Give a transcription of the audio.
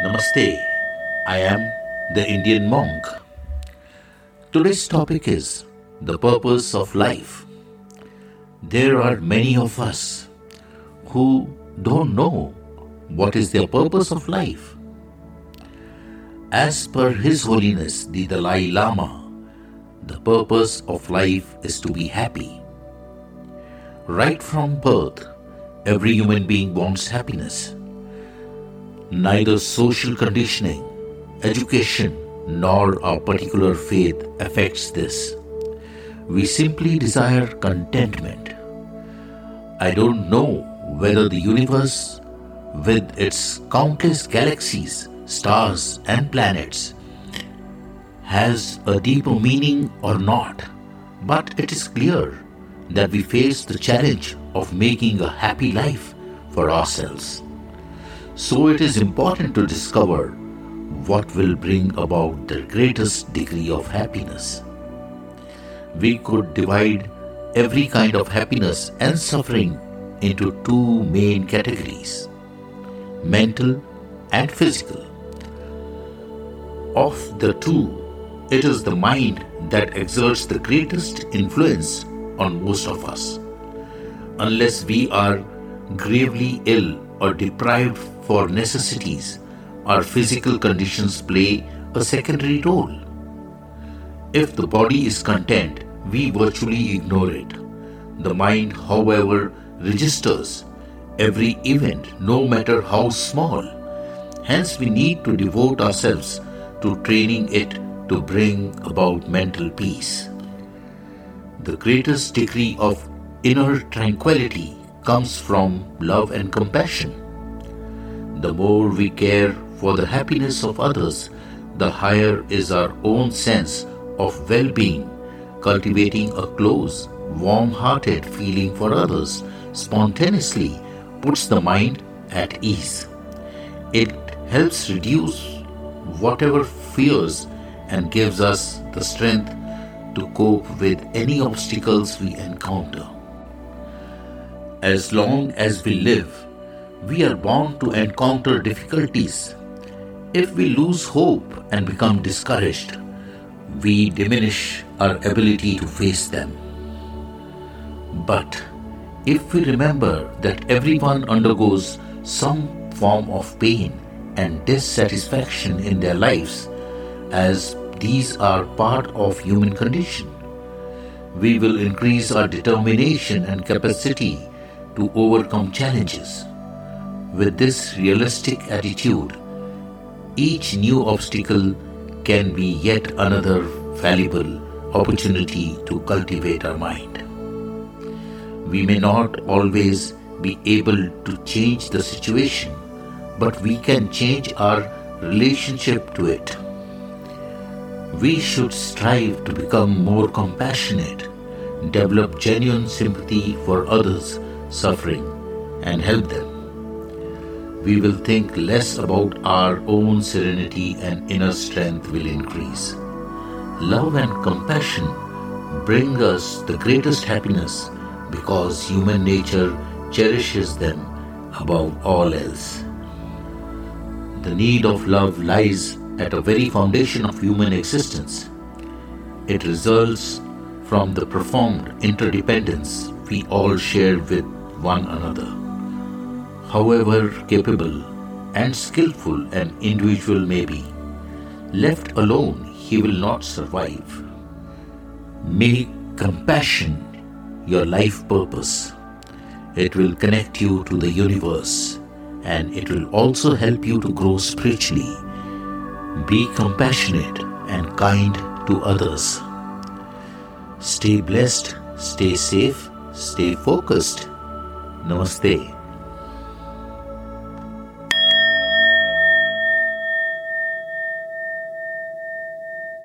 Namaste. I am the Indian monk. Today's topic is the purpose of life. There are many of us who don't know what is their purpose of life. As per His Holiness the Dalai Lama, the purpose of life is to be happy. Right from birth, every human being wants happiness. Neither social conditioning, education, nor our particular faith affects this. We simply desire contentment. I don't know whether the universe, with its countless galaxies, stars, and planets, has a deeper meaning or not, but it is clear that we face the challenge of making a happy life for ourselves. So it is important to discover what will bring about the greatest degree of happiness. We could divide every kind of happiness and suffering into two main categories mental and physical. Of the two, it is the mind that exerts the greatest influence on most of us. Unless we are gravely ill or deprived for necessities, our physical conditions play a secondary role. If the body is content, we virtually ignore it. The mind, however, registers every event, no matter how small. Hence, we need to devote ourselves to training it to bring about mental peace. The greatest degree of inner tranquility comes from love and compassion. The more we care for the happiness of others, the higher is our own sense of well being. Cultivating a close, warm hearted feeling for others spontaneously puts the mind at ease. It helps reduce whatever fears and gives us the strength to cope with any obstacles we encounter. As long as we live, we are bound to encounter difficulties. If we lose hope and become discouraged, we diminish our ability to face them. But if we remember that everyone undergoes some form of pain and dissatisfaction in their lives, as these are part of human condition. We will increase our determination and capacity to overcome challenges. With this realistic attitude, each new obstacle can be yet another valuable opportunity to cultivate our mind. We may not always be able to change the situation, but we can change our relationship to it. We should strive to become more compassionate, develop genuine sympathy for others suffering, and help them. We will think less about our own serenity and inner strength will increase. Love and compassion bring us the greatest happiness because human nature cherishes them above all else. The need of love lies at the very foundation of human existence. It results from the profound interdependence we all share with one another. However capable and skillful an individual may be, left alone he will not survive. Make compassion your life purpose. It will connect you to the universe and it will also help you to grow spiritually be compassionate and kind to others. Stay blessed, stay safe, stay focused. Namaste.